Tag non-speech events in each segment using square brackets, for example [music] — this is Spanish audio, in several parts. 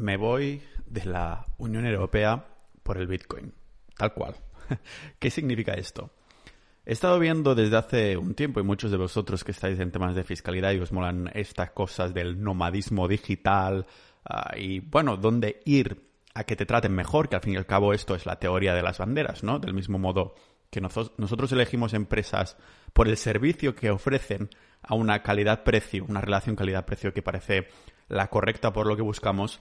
me voy de la Unión Europea por el Bitcoin. Tal cual. [laughs] ¿Qué significa esto? He estado viendo desde hace un tiempo, y muchos de vosotros que estáis en temas de fiscalidad y os molan estas cosas del nomadismo digital, ah, y bueno, dónde ir a que te traten mejor, que al fin y al cabo esto es la teoría de las banderas, ¿no? Del mismo modo que nosotros elegimos empresas por el servicio que ofrecen a una calidad-precio, una relación calidad-precio que parece la correcta por lo que buscamos,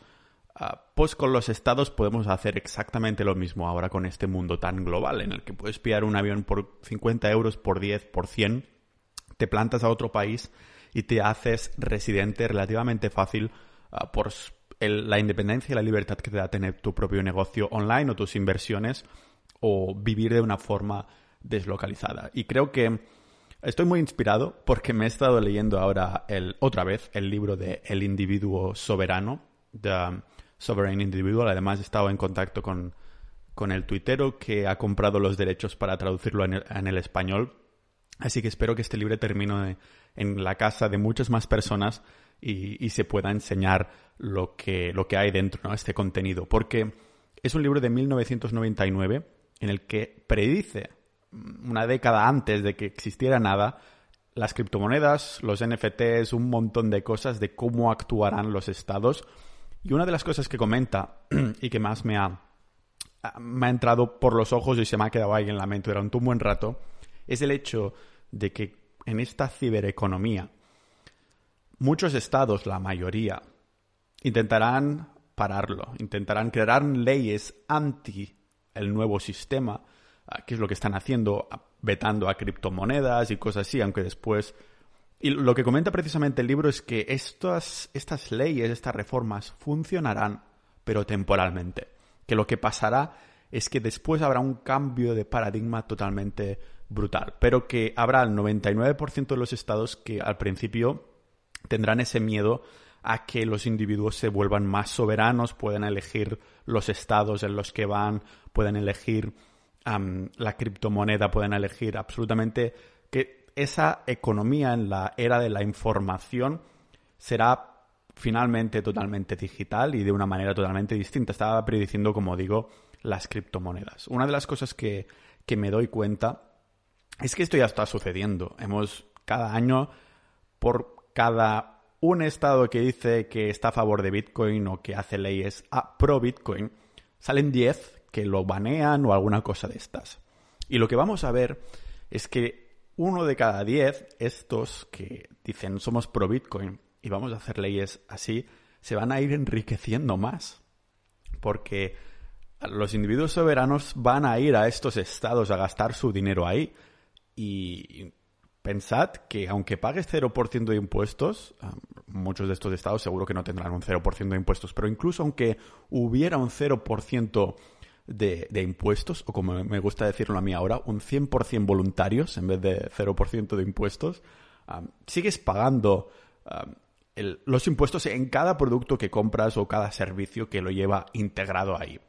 pues con los estados podemos hacer exactamente lo mismo ahora con este mundo tan global en el que puedes pillar un avión por 50 euros, por 10, por 100, te plantas a otro país y te haces residente relativamente fácil ah, por la independencia y la libertad que te da tener tu propio negocio online o tus inversiones o vivir de una forma deslocalizada. Y creo que estoy muy inspirado porque me he estado leyendo ahora el, otra vez el libro de El individuo soberano, Sovereign Individual. Además he estado en contacto con, con el tuitero que ha comprado los derechos para traducirlo en el, español. Así que espero que este libro termine en la casa de muchas más personas y, se pueda enseñar lo que, lo que hay dentro, ¿no? Este contenido. Porque es un libro de 1999 en el que predice una década antes de que existiera nada las criptomonedas, los NFTs, un montón de cosas de cómo actuarán los estados. Y una de las cosas que comenta [clears throat] y que más me ha, me ha entrado por los ojos y se me ha quedado ahí en la mente durante un buen rato es el hecho de que en esta cibereconomía muchos estados, la mayoría, intentarán pararlo, intentarán crear leyes anti el nuevo sistema, ah, que es lo que están haciendo, ah, vetando a criptomonedas y cosas así, aunque después... Y lo que comenta precisamente el libro es que estas, estas leyes, estas reformas funcionarán, pero temporalmente. Que lo que pasará es que después habrá un cambio de paradigma totalmente brutal, pero que habrá el 99% de los estados que al principio tendrán ese miedo a que los individuos se vuelvan más soberanos, puedan elegir los estados en los que van, pueden elegir la criptomoneda, pueden elegir absolutamente que esa economía en la era de la información será finalmente totalmente digital y de una manera totalmente distinta. Estaba prediciendo, como digo, las criptomonedas. Una de las cosas que, que me doy cuenta es que esto ya está sucediendo. Hemos cada año, por cada un estado que dice que está a favor de Bitcoin o que hace leyes a pro Bitcoin, salen 10 que lo banean o alguna cosa de estas. Y lo que vamos a ver es que uno de cada 10, estos que dicen somos pro Bitcoin y vamos a hacer leyes así, se van a ir enriqueciendo más. Porque los individuos soberanos van a ir a estos estados a gastar su dinero ahí. Y Pensad que aunque pagues 0% de impuestos, ah, muchos de estos estados seguro que no tendrán un 0% de impuestos, pero incluso aunque hubiera un 0% de, impuestos, o como me gusta decirlo a mí ahora, un 100% voluntarios en vez de 0% de impuestos, ah, sigues pagando ah, los impuestos en cada producto que compras o cada servicio que lo lleva integrado ahí.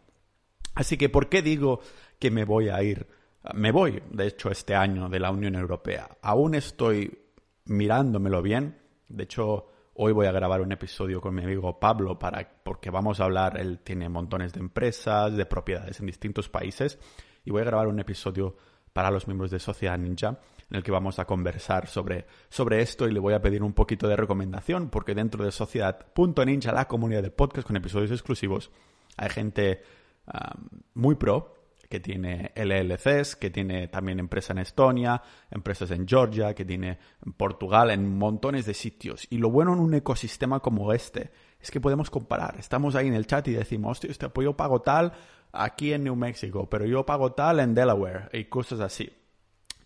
Así que, ¿por qué digo que me voy a ir? Me voy, de hecho, este año de la Unión Europea. Aún estoy mirándomelo bien. De hecho, hoy voy a grabar un episodio con mi amigo Pablo para, porque vamos a hablar, él tiene montones de empresas, de propiedades en distintos países, y voy a grabar un episodio para los miembros de Sociedad Ninja en el que vamos a conversar sobre, sobre esto y le voy a pedir un poquito de recomendación porque dentro de Sociedad.ninja, la comunidad de podcast con episodios exclusivos, hay gente ah, muy pro que tiene LLCs, que tiene también empresa en Estonia, empresas en Georgia, que tiene en Portugal, en montones de sitios. Y lo bueno en un ecosistema como este es que podemos comparar. Estamos ahí en el chat y decimos, hostia, este, pues yo pago tal aquí en New Mexico, pero yo pago tal en Delaware y cosas así.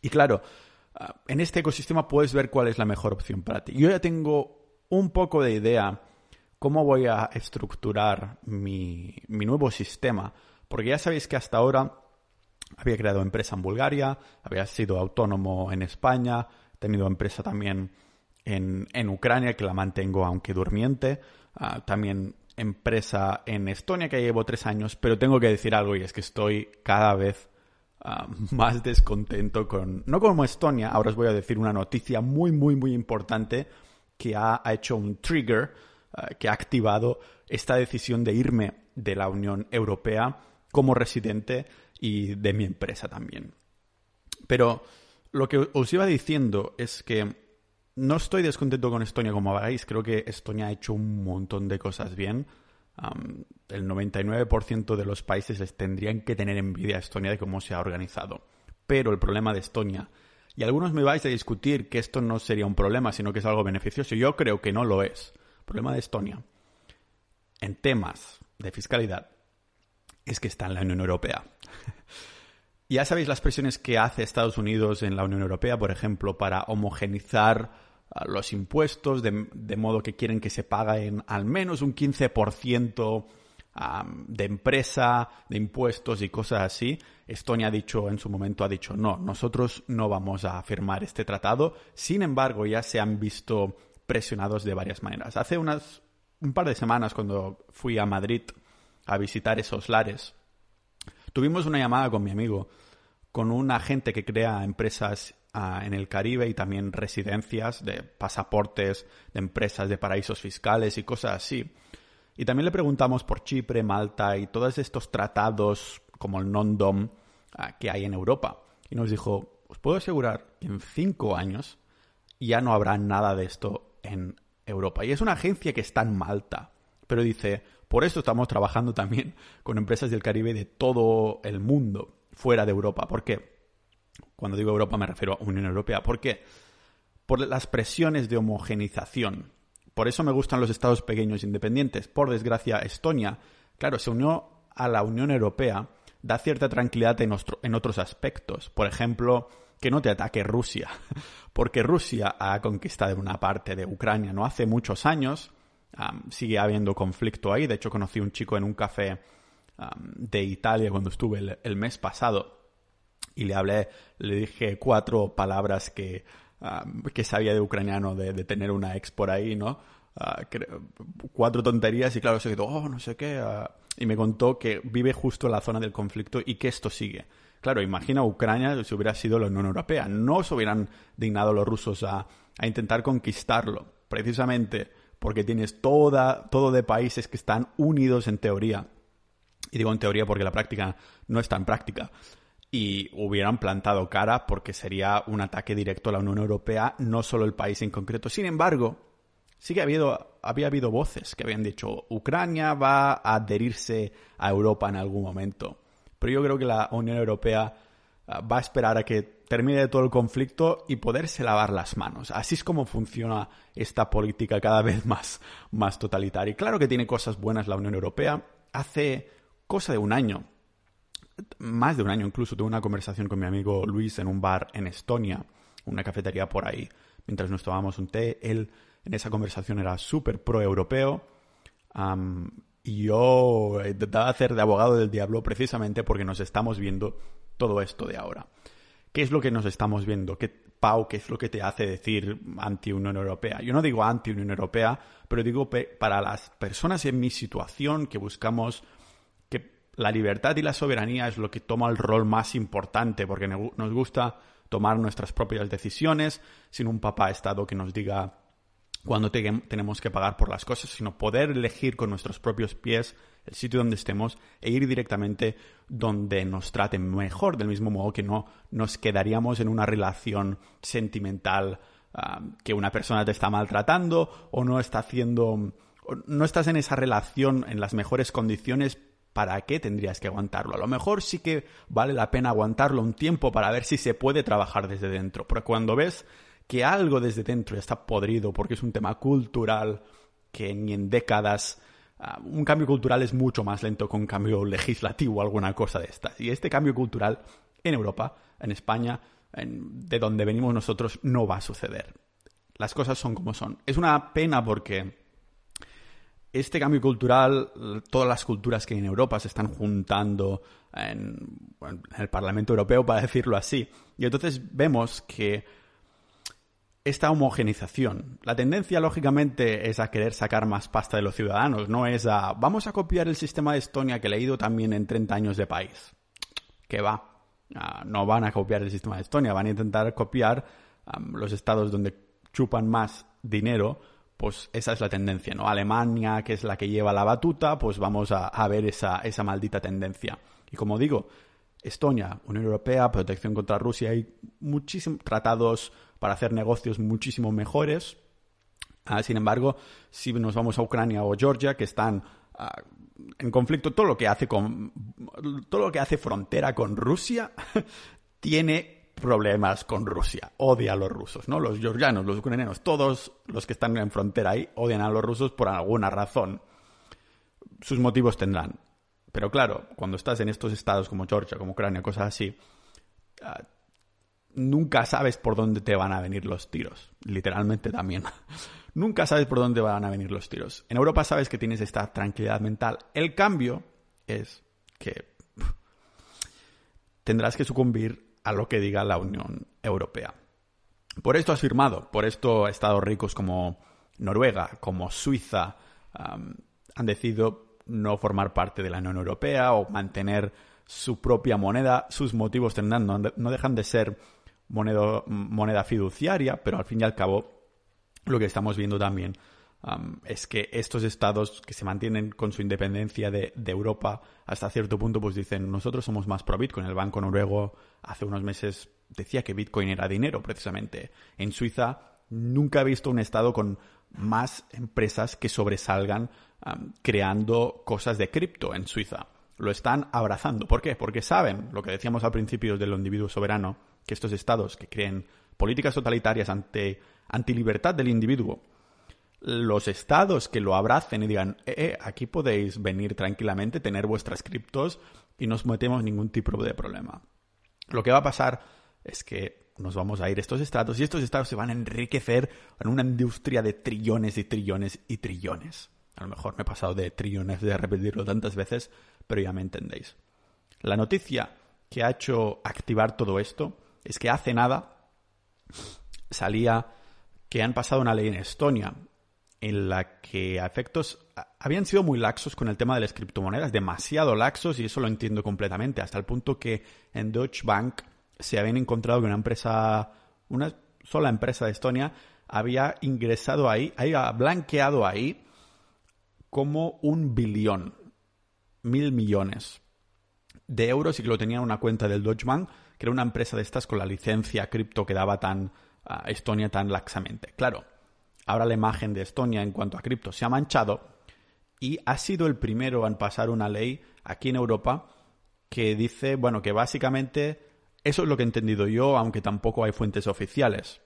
Y claro, ah, en este ecosistema puedes ver cuál es la mejor opción para ti. Yo ya tengo un poco de idea cómo voy a estructurar mi, mi nuevo sistema porque ya sabéis que hasta ahora había creado empresa en Bulgaria, había sido autónomo en España, he tenido empresa también en, Ucrania, que la mantengo aunque durmiente, ah, también empresa en Estonia, que llevo tres años, pero tengo que decir algo y es que estoy cada vez ah, [laughs] más descontento con, no como Estonia, ahora os voy a decir una noticia muy, muy, muy importante que ha, hecho un trigger eh, que ha activado esta decisión de irme de la Unión Europea como residente y de mi empresa también. Pero lo que os iba diciendo es que no estoy descontento con Estonia como país. Creo que Estonia ha hecho un montón de cosas bien. el 99% de los países les tendrían que tener envidia a Estonia de cómo se ha organizado. Pero el problema de Estonia, y algunos me vais a discutir que esto no sería un problema, sino que es algo beneficioso, yo creo que no lo es. El problema de Estonia, en temas de fiscalidad, es que está en la Unión Europea. [laughs] ya sabéis las presiones que hace Estados Unidos en la Unión Europea, por ejemplo, para homogenizar ah, los impuestos, de, de, modo que quieren que se paguen al menos un 15% de empresa, de impuestos y cosas así. Estonia ha dicho en su momento, ha dicho, no, nosotros no vamos a firmar este tratado. Sin embargo, ya se han visto presionados de varias maneras. Hace unas, un par de semanas, cuando fui a Madrid a visitar esos lares, tuvimos una llamada con mi amigo, con un agente que crea empresas ah, en el Caribe y también residencias de pasaportes de empresas de paraísos fiscales y cosas así. Y también le preguntamos por Chipre, Malta y todos estos tratados como el non-dom ah, que hay en Europa. Y nos dijo, os puedo asegurar que en cinco años ya no habrá nada de esto en Europa. Y es una agencia que está en Malta. Pero dice, por eso estamos trabajando también con empresas del Caribe de todo el mundo, fuera de Europa. ¿Por qué? Cuando digo Europa me refiero a Unión Europea. ¿Por qué? Por las presiones de homogenización por eso me gustan los estados pequeños independientes. Por desgracia, Estonia, claro, se unió a la Unión Europea, da cierta tranquilidad en, en otros aspectos. Por ejemplo, que no te ataque Rusia, [laughs] porque Rusia ha conquistado una parte de Ucrania no hace muchos años, sigue habiendo conflicto ahí, de hecho conocí a un chico en un café de Italia cuando estuve el, mes pasado y le hablé, le dije cuatro palabras que que sabía de ucraniano de, tener una ex por ahí, ¿no? Ah, cuatro tonterías y claro, se quedó, oh, no sé qué. Ah, y me contó que vive justo en la zona del conflicto y que esto sigue. Claro, imagina Ucrania si hubiera sido la Unión Europea. No se hubieran dignado los rusos a, intentar conquistarlo, precisamente porque tienes toda, todo de países que están unidos en teoría. Y digo en teoría porque la práctica no está en práctica y hubieran plantado cara porque sería un ataque directo a la Unión Europea, no solo el país en concreto. Sin embargo, sí que habido, había habido voces que habían dicho Ucrania va a adherirse a Europa en algún momento. Pero yo creo que la Unión Europea ah, va a esperar a que termine todo el conflicto y poderse lavar las manos. Así es como funciona esta política cada vez [laughs] más, más totalitaria. Y claro que tiene cosas buenas la Unión Europea. Hace cosa de un año más de un año incluso, tuve una conversación con mi amigo Luis en un bar en Estonia, una cafetería por ahí, mientras nos tomábamos un té. Él en esa conversación era súper pro-europeo y yo intentaba hacer de abogado del diablo precisamente porque nos estamos viendo todo esto de ahora. ¿Qué es lo que nos estamos viendo? ¿Qué, Pau, qué es lo que te hace decir anti-Unión Europea? Yo no digo anti-Unión Europea, pero digo para las personas en mi situación que buscamos la libertad y la soberanía es lo que toma el rol más importante, porque nos gusta tomar nuestras propias decisiones sin un papá Estado que nos diga cuándo tenemos que pagar por las cosas, sino poder elegir con nuestros propios pies el sitio donde estemos e ir directamente donde nos traten mejor, del mismo modo que no nos quedaríamos en una relación sentimental ah, que una persona te está maltratando o no está haciendo, no estás en esa relación en las mejores condiciones ¿para qué tendrías que aguantarlo? A lo mejor sí que vale la pena aguantarlo un tiempo para ver si se puede trabajar desde dentro. Pero cuando ves que algo desde dentro está podrido porque es un tema cultural que ni en décadas ah, un cambio cultural es mucho más lento que un cambio legislativo o alguna cosa de estas. Y este cambio cultural en Europa, en España, de donde venimos nosotros, no va a suceder. Las cosas son como son. Es una pena porque este cambio cultural, todas las culturas que en Europa se están juntando en, el Parlamento Europeo, para [laughs] decirlo así. Y entonces vemos que esta homogenización, la tendencia lógicamente es a querer sacar más pasta de los ciudadanos, no es a vamos a copiar el sistema de Estonia que he leído también en 30 años de país. Que va, ah, no van a copiar el sistema de Estonia, van a intentar copiar los estados donde chupan más dinero pues esa es la tendencia, ¿no? Alemania, que es la que lleva la batuta, pues vamos a, ver esa, esa maldita tendencia. Y como digo, Estonia, Unión Europea, protección contra Rusia, hay muchísimos tratados para hacer negocios muchísimo mejores. Ah, sin embargo, si nos vamos a Ucrania o Georgia, que están ah, en conflicto, todo lo que hace con todo lo que hace frontera con Rusia [laughs] tiene problemas con Rusia, odia a los rusos, ¿no? Los georgianos, los ucranianos, todos los que están en frontera ahí odian a los rusos por alguna razón. Sus motivos tendrán. Pero claro, cuando estás en estos estados como Georgia, como Ucrania, cosas así, ah, nunca sabes por dónde te van a venir los tiros. Literalmente también. [laughs] nunca sabes por dónde van a venir los tiros. En Europa sabes que tienes esta tranquilidad mental. El cambio es que [laughs] tendrás que sucumbir a lo que diga la Unión Europea. Por esto has firmado, por esto estados ricos como Noruega, como Suiza, han decidido no formar parte de la Unión Europea o mantener su propia moneda. Sus motivos tendrán, no, dejan de ser moneda fiduciaria, pero al fin y al cabo lo que estamos viendo también es que estos estados que se mantienen con su independencia de, Europa hasta cierto punto, pues dicen, nosotros somos más pro Bitcoin. El Banco Noruego hace unos meses decía que Bitcoin era dinero, precisamente. En Suiza nunca he visto un estado con más empresas que sobresalgan creando cosas de cripto en Suiza. Lo están abrazando. ¿Por qué? Porque saben, lo que decíamos al principio del individuo soberano, que estos estados que creen políticas totalitarias ante, anti libertad del individuo, los estados que lo abracen y digan, eh, eh, aquí podéis venir tranquilamente, tener vuestras criptos y no os metemos ningún tipo de problema. Lo que va a pasar es que nos vamos a ir estos estados y estos estados se van a enriquecer en una industria de trillones y trillones y trillones. A lo mejor me he pasado de trillones de repetirlo tantas veces, pero ya me entendéis. La noticia que ha hecho activar todo esto es que hace nada salía que han pasado una ley en Estonia en la que a efectos habían sido muy laxos con el tema de las criptomonedas, demasiado laxos, y eso lo entiendo completamente, hasta el punto que en Deutsche Bank se habían encontrado que una empresa, una sola empresa de Estonia, había ingresado ahí, había blanqueado ahí como un billón, mil millones de euros y que lo tenía en una cuenta del Deutsche Bank, que era una empresa de estas con la licencia cripto que daba tan a Estonia tan laxamente. Claro, ahora la imagen de Estonia en cuanto a cripto se ha manchado y ha sido el primero en pasar una ley aquí en Europa que dice, bueno, que básicamente eso es lo que he entendido yo, aunque tampoco hay fuentes oficiales.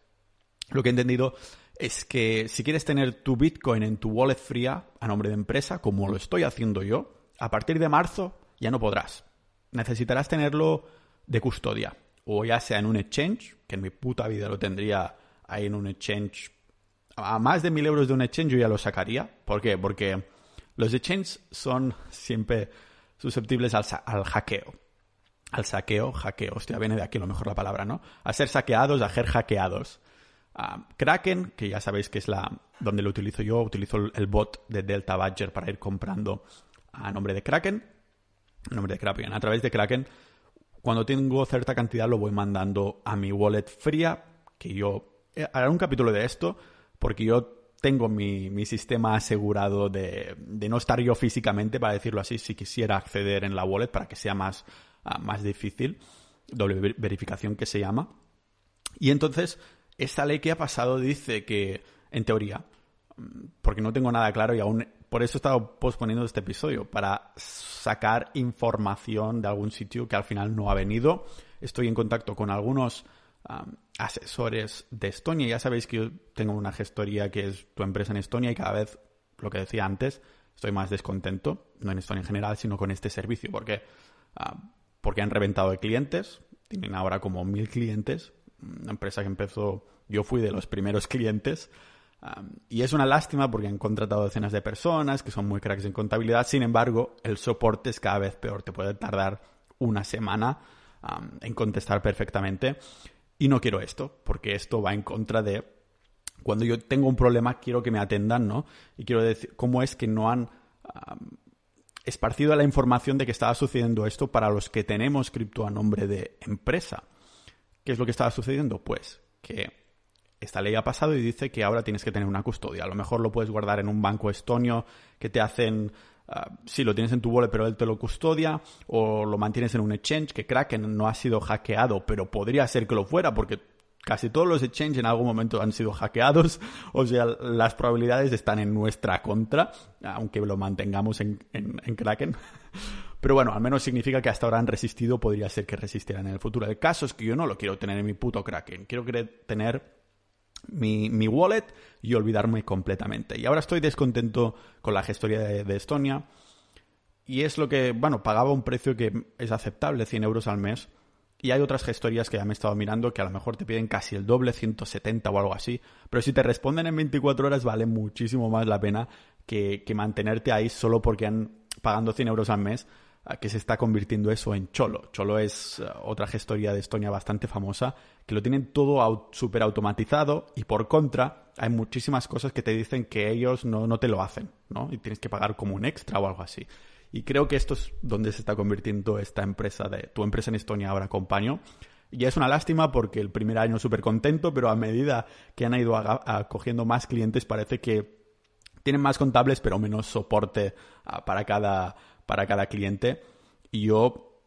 Lo que he entendido es que si quieres tener tu Bitcoin en tu wallet fría a nombre de empresa, como lo estoy haciendo yo, a partir de marzo ya no podrás. Necesitarás tenerlo de custodia, o ya sea en un exchange, que en mi puta vida lo tendría ahí en un exchange a más de mil euros de un exchange yo ya lo sacaría. ¿Por qué? Porque los exchanges son siempre susceptibles al, hackeo. Al saqueo, hackeo. Hostia, viene de aquí lo mejor la palabra, ¿no? A ser saqueados, a ser hackeados. Kraken, que ya sabéis que es la donde lo utilizo yo, utilizo el bot de Delta Badger para ir comprando a nombre de Kraken. A nombre de Kraken. A través de Kraken, cuando tengo cierta cantidad lo voy mandando a mi wallet fría, que yo eh, haré un capítulo de esto porque yo tengo mi, sistema asegurado de, no estar yo físicamente, para decirlo así, si quisiera acceder en la wallet para que sea más, ah, más difícil, doble verificación que se llama. Y entonces, esta ley que ha pasado dice que, en teoría, mm, porque no tengo nada claro y aún por eso he estado posponiendo este episodio, para sacar información de algún sitio que al final no ha venido. Estoy en contacto con algunos asesores de Estonia. Ya sabéis que yo tengo una gestoría que es tu empresa en Estonia y cada vez, lo que decía antes, estoy más descontento, no en Estonia en general, sino con este servicio. porque Porque han reventado de clientes, tienen ahora como mil clientes, una empresa que empezó, yo fui de los primeros clientes. Y es una lástima porque han contratado decenas de personas que son muy cracks en contabilidad. Sin embargo, el soporte es cada vez peor. Te puede tardar una semana en contestar perfectamente. Y no quiero esto, porque esto va en contra de cuando yo tengo un problema quiero que me atendan, ¿no? Y quiero decir cómo es que no han esparcido la información de que estaba sucediendo esto para los que tenemos cripto a nombre de empresa. ¿Qué es lo que estaba sucediendo? Pues que esta ley ha pasado y dice que ahora tienes que tener una custodia. A lo mejor lo puedes guardar en un banco estonio que te hacen Ah, si lo tienes en tu wallet pero él te lo custodia, o lo mantienes en un exchange, que Kraken no ha sido hackeado, pero podría ser que lo fuera, porque casi todos los exchanges en algún momento han sido hackeados, [laughs] o sea, las probabilidades están en nuestra contra, aunque lo mantengamos en, en Kraken. [laughs] Pero bueno, al menos significa que hasta ahora han resistido, podría ser que resistieran en el futuro. El caso es que yo no lo quiero tener en mi puto Kraken, quiero tener mi, wallet y olvidarme completamente. Y ahora estoy descontento con la gestoría de, Estonia. Y es lo que, bueno, pagaba un precio que es aceptable, 100 euros al mes. Y hay otras gestorías que ya me he estado mirando que a lo mejor te piden casi el doble, 170 o algo así. Pero si te responden en 24 horas vale muchísimo más la pena que, que mantenerte ahí solo porque han pagando 100 euros al mes que se está convirtiendo eso en Cholo. Cholo es eh, otra gestoría de Estonia bastante famosa, que lo tienen todo súper automatizado y por contra hay muchísimas cosas que te dicen que ellos no, no te lo hacen, ¿no? Y tienes que pagar como un extra o algo así. Y creo que esto es donde se está convirtiendo esta empresa de tu empresa en Estonia ahora, compañero. Y es una lástima porque el primer año súper contento, pero a medida que han ido acogiendo más clientes parece que tienen más contables pero menos soporte ah, para cada para cada cliente. Y yo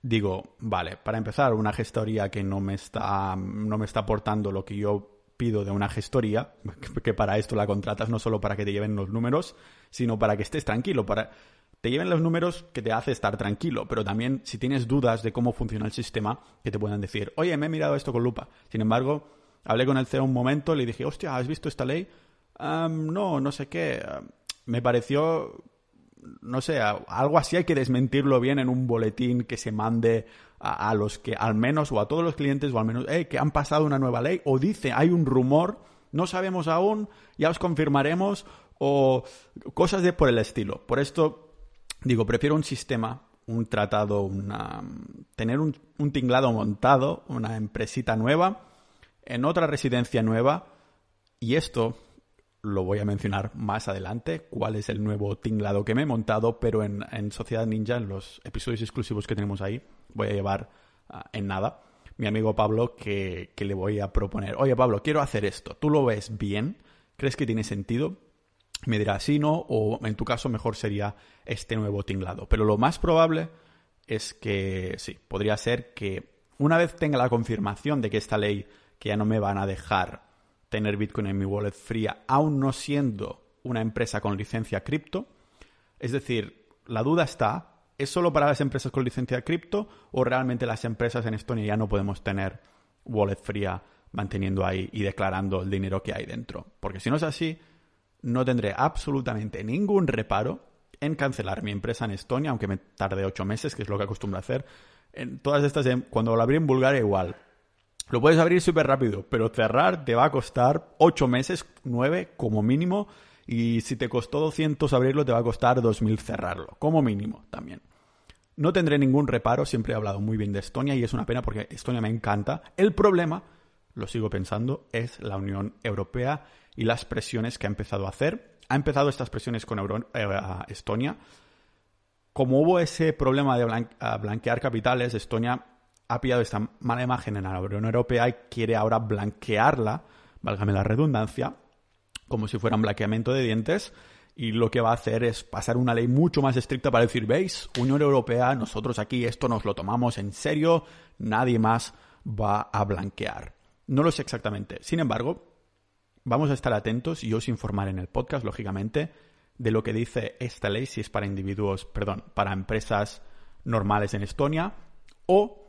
digo, vale, para empezar, una gestoría que no me está, no me está aportando lo que yo pido de una gestoría, [laughs] que para esto la contratas no solo para que te lleven los números, sino para que estés tranquilo, para te lleven los números que te hace estar tranquilo, pero también si tienes dudas de cómo funciona el sistema, que te puedan decir, oye, me he mirado esto con lupa. Sin embargo, hablé con el CEO un momento, le dije, hostia, ¿has visto esta ley? no, no sé qué. me pareció no sé, algo así hay que desmentirlo bien en un boletín que se mande a, los que al menos, o a todos los clientes, o al menos, eh, que han pasado una nueva ley, o dice, hay un rumor, no sabemos aún, ya os confirmaremos, o cosas de por el estilo. Por esto, digo, prefiero un sistema, un tratado, una, tener un, un tinglado montado, una empresita nueva, en otra residencia nueva, y esto lo voy a mencionar más adelante, cuál es el nuevo tinglado que me he montado, pero en, Sociedad Ninja, en los episodios exclusivos que tenemos ahí, voy a llevar ah, en nada mi amigo Pablo que, le voy a proponer, oye Pablo, quiero hacer esto, ¿tú lo ves bien? ¿Crees que tiene sentido? Me dirá sí, no, o en tu caso mejor sería este nuevo tinglado. Pero lo más probable es que sí, podría ser que una vez tenga la confirmación de que esta ley que ya no me van a dejar tener Bitcoin en mi wallet fría, aún no siendo una empresa con licencia cripto. Es decir, la duda está, ¿es solo para las empresas con licencia cripto o realmente las empresas en Estonia ya no podemos tener wallet fría manteniendo ahí y declarando el dinero que hay dentro? Porque si no es así, no tendré absolutamente ningún reparo en cancelar mi empresa en Estonia, aunque me tarde ocho meses, que es lo que acostumbro a hacer. En todas estas, cuando lo abrí en Bulgaria igual, lo puedes abrir súper rápido, pero cerrar te va a costar 8 meses, 9 como mínimo. Y si te costó 200 abrirlo, te va a costar 2000 cerrarlo, como mínimo también. No tendré ningún reparo, siempre he hablado muy bien de Estonia y es una pena porque Estonia me encanta. El problema, lo sigo pensando, es la Unión Europea y las presiones que ha empezado a hacer. Ha empezado estas presiones con eh, Estonia. Como hubo ese problema de blanquear capitales, Estonia ha pillado esta mala imagen en la Unión Europea y quiere ahora blanquearla, válgame la redundancia, como si fuera un blanqueamiento de dientes. Y lo que va a hacer es pasar una ley mucho más estricta para decir, veis, Unión Europea, nosotros aquí esto nos lo tomamos en serio, nadie más va a blanquear. No lo sé exactamente. Sin embargo, vamos a estar atentos y os informaré en el podcast, lógicamente, de lo que dice esta ley, si es para individuos, perdón, para empresas normales en Estonia o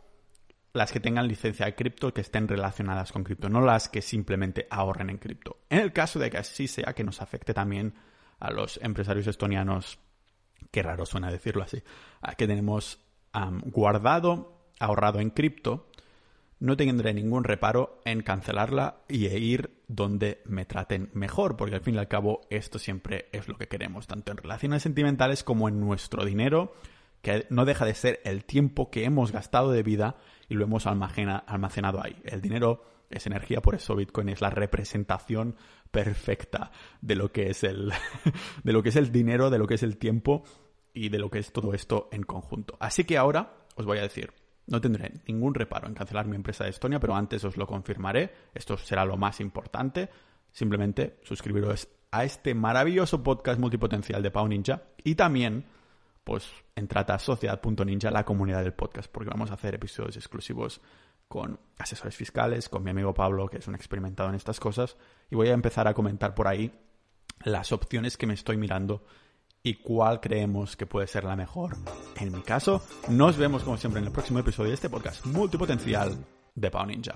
las que tengan licencia de cripto que estén relacionadas con cripto, no las que simplemente ahorren en cripto. En el caso de que así sea, que nos afecte también a los empresarios estonianos, qué raro suena decirlo así, que tenemos guardado, ahorrado en cripto, no tendré ningún reparo en cancelarla y e ir donde me traten mejor, porque al fin y al cabo esto siempre es lo que queremos, tanto en relaciones sentimentales como en nuestro dinero, que no deja de ser el tiempo que hemos gastado de vida y lo hemos almacenado ahí. El dinero es energía, por eso Bitcoin es la representación perfecta de lo que es el, [laughs] de lo que es el dinero, de lo que es el tiempo y de lo que es todo esto en conjunto. Así que ahora os voy a decir no tendré ningún reparo en cancelar mi empresa de Estonia, pero antes os lo confirmaré. Esto será lo más importante. Simplemente suscribiros a este maravilloso podcast multipotencial de Pau Ninja y también pues entrad a sociedad.ninja, la comunidad del podcast, porque vamos a hacer episodios exclusivos con asesores fiscales, con mi amigo Pablo, que es un experimentado en estas cosas, y voy a empezar a comentar por ahí las opciones que me estoy mirando y cuál creemos que puede ser la mejor. En mi caso, nos vemos como siempre en el próximo episodio de este podcast multipotencial de Pau Ninja.